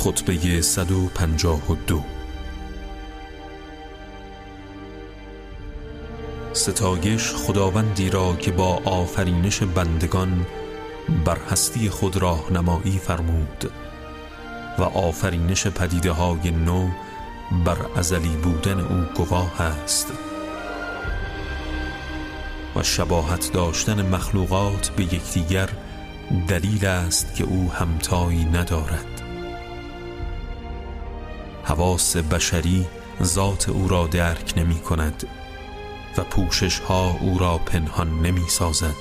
خطبه 152 ستایش خداوندی را که با آفرینش بندگان بر هستی خود راهنمایی فرمود و آفرینش پدیده های نو بر ازلی بودن او گواه است و شباهت داشتن مخلوقات به یکدیگر دلیل است که او همتایی ندارد. حواس بشری ذات او را درک نمی کند و پوشش ها او را پنهان نمی سازد.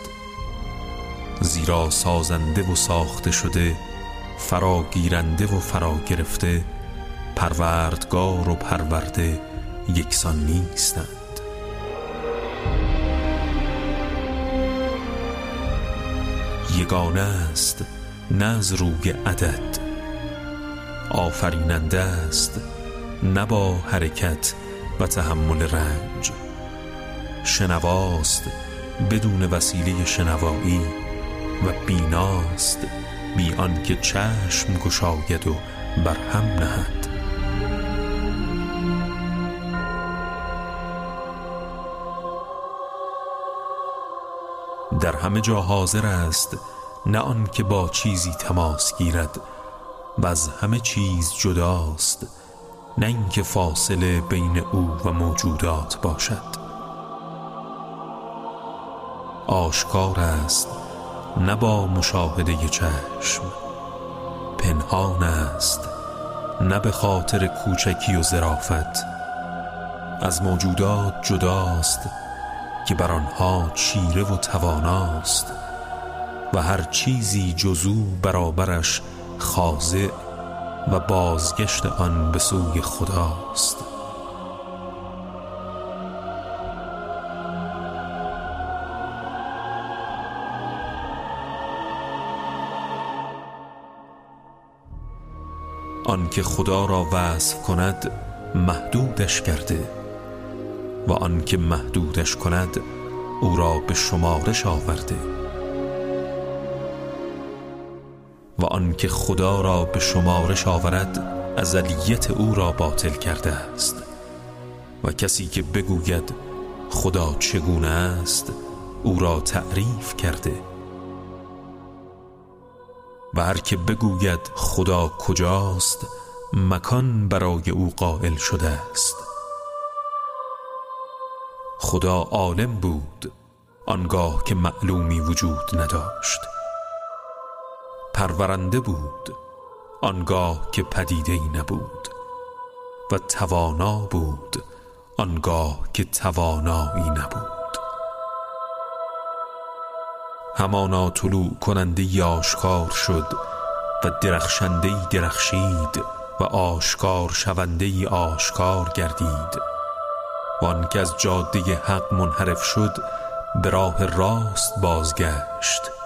زیرا سازنده و ساخته شده فراگیرنده و فرا گرفته پروردگار و پرورده یکسان نیستند. یگانه است نه از روی عدد آفریننده است نه با حرکت و تحمل رنج. شنواست بدون وسیله شنوایی و بیناست بی آنکه چشم گشاید و بر هم نهد. در همه جا حاضر است نه آنکه با چیزی تماس گیرد و از همه چیز جداست نه اینکه فاصله بین او و موجودات باشد. آشکار است نه با مشاهده چشم. پنهان است نه به خاطر کوچکی و ظرافت. از موجودات جداست که بر آنها چیره و تواناست و هر چیزی جزو برابرش خاضع و بازگشت آن به سوی خداست. آنکه خدا را وصف کند محدودش کرده و آنکه محدودش کند او را به شمارش آورده. و آنکه خدا را به شمارش آورد ازلیت او را باطل کرده است. و کسی که بگوید خدا چگونه است او را تعریف کرده. و هر که بگوید خدا کجاست مکان برای او قائل شده است. خدا عالم بود آنگاه که معلومی وجود نداشت. پرورنده بود آنگاه که پدیده ای نبود و توانا بود آنگاه که توانایی نبود. همانا طلوع کننده آشکار شد و درخشنده درخشید و آشکار شونده آشکار گردید. و آنکه از جاده حق منحرف شد به راه راست بازگشت.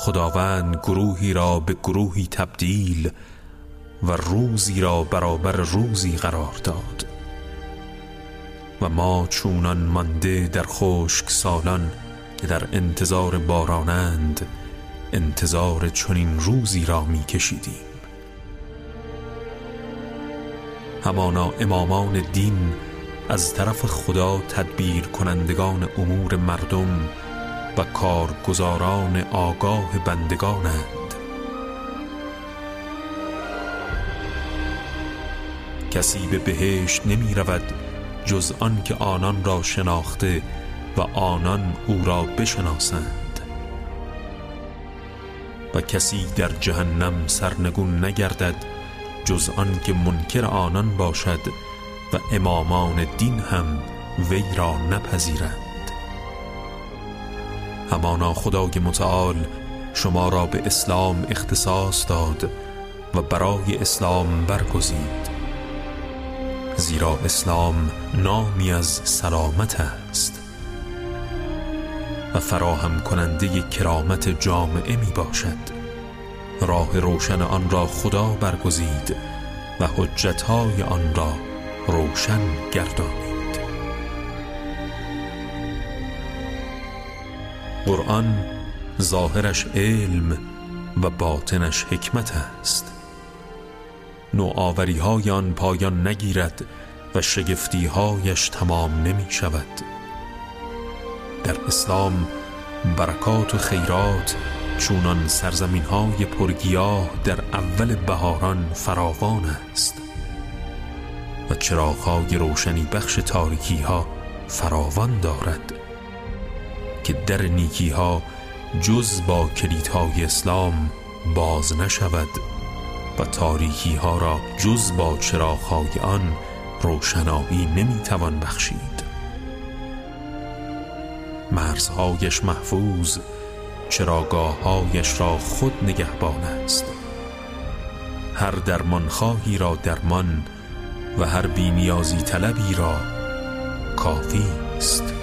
خداوند گروهی را به گروهی تبدیل و روزی را برابر روزی قرار داد. و ما چونان مانده در خشک سالان که در انتظار بارانند انتظار چنین روزی را می کشیدیم. همانا امامان دین از طرف خدا تدبیر کنندگان امور مردم و کارگزاران آگاه بندگانند. کسی به بهشت نمی رود جز آن که آنان را شناخته و آنان او را بشناسند. و کسی در جهنم سرنگون نگردد جز آن که منکر آنان باشد و امامان دین هم وی را نپذیرند همانا خدای متعال شما را به اسلام اختصاص داد و برای اسلام برگزید. زیرا اسلام نامی از سلامت است و فراهم کننده کرامت جامعه می باشد. راه روشن آن را خدا برگزید و حجتهای آن را روشن گردانید. قرآن ظاهرش علم و باطنش حکمت است. نوآوری های آن پایان نگیرد و شگفتی هایش تمام نمی شود. در اسلام برکات و خیرات چونان سرزمین های پرگیاه در اول بهاران فراوان است و چراغ های روشنی بخش تاریکی ها فراوان دارد. که در نیکی ها جز با کلیدهای اسلام باز نشود و تاریکی ها را جز با چراغ های آن روشنایی نمی‌توان بخشید. مرزهایش محفوظ چراگاههایش را خود نگهبان است. هر درمان خواهی را درمان و هر بینیازی طلبی را کافی است.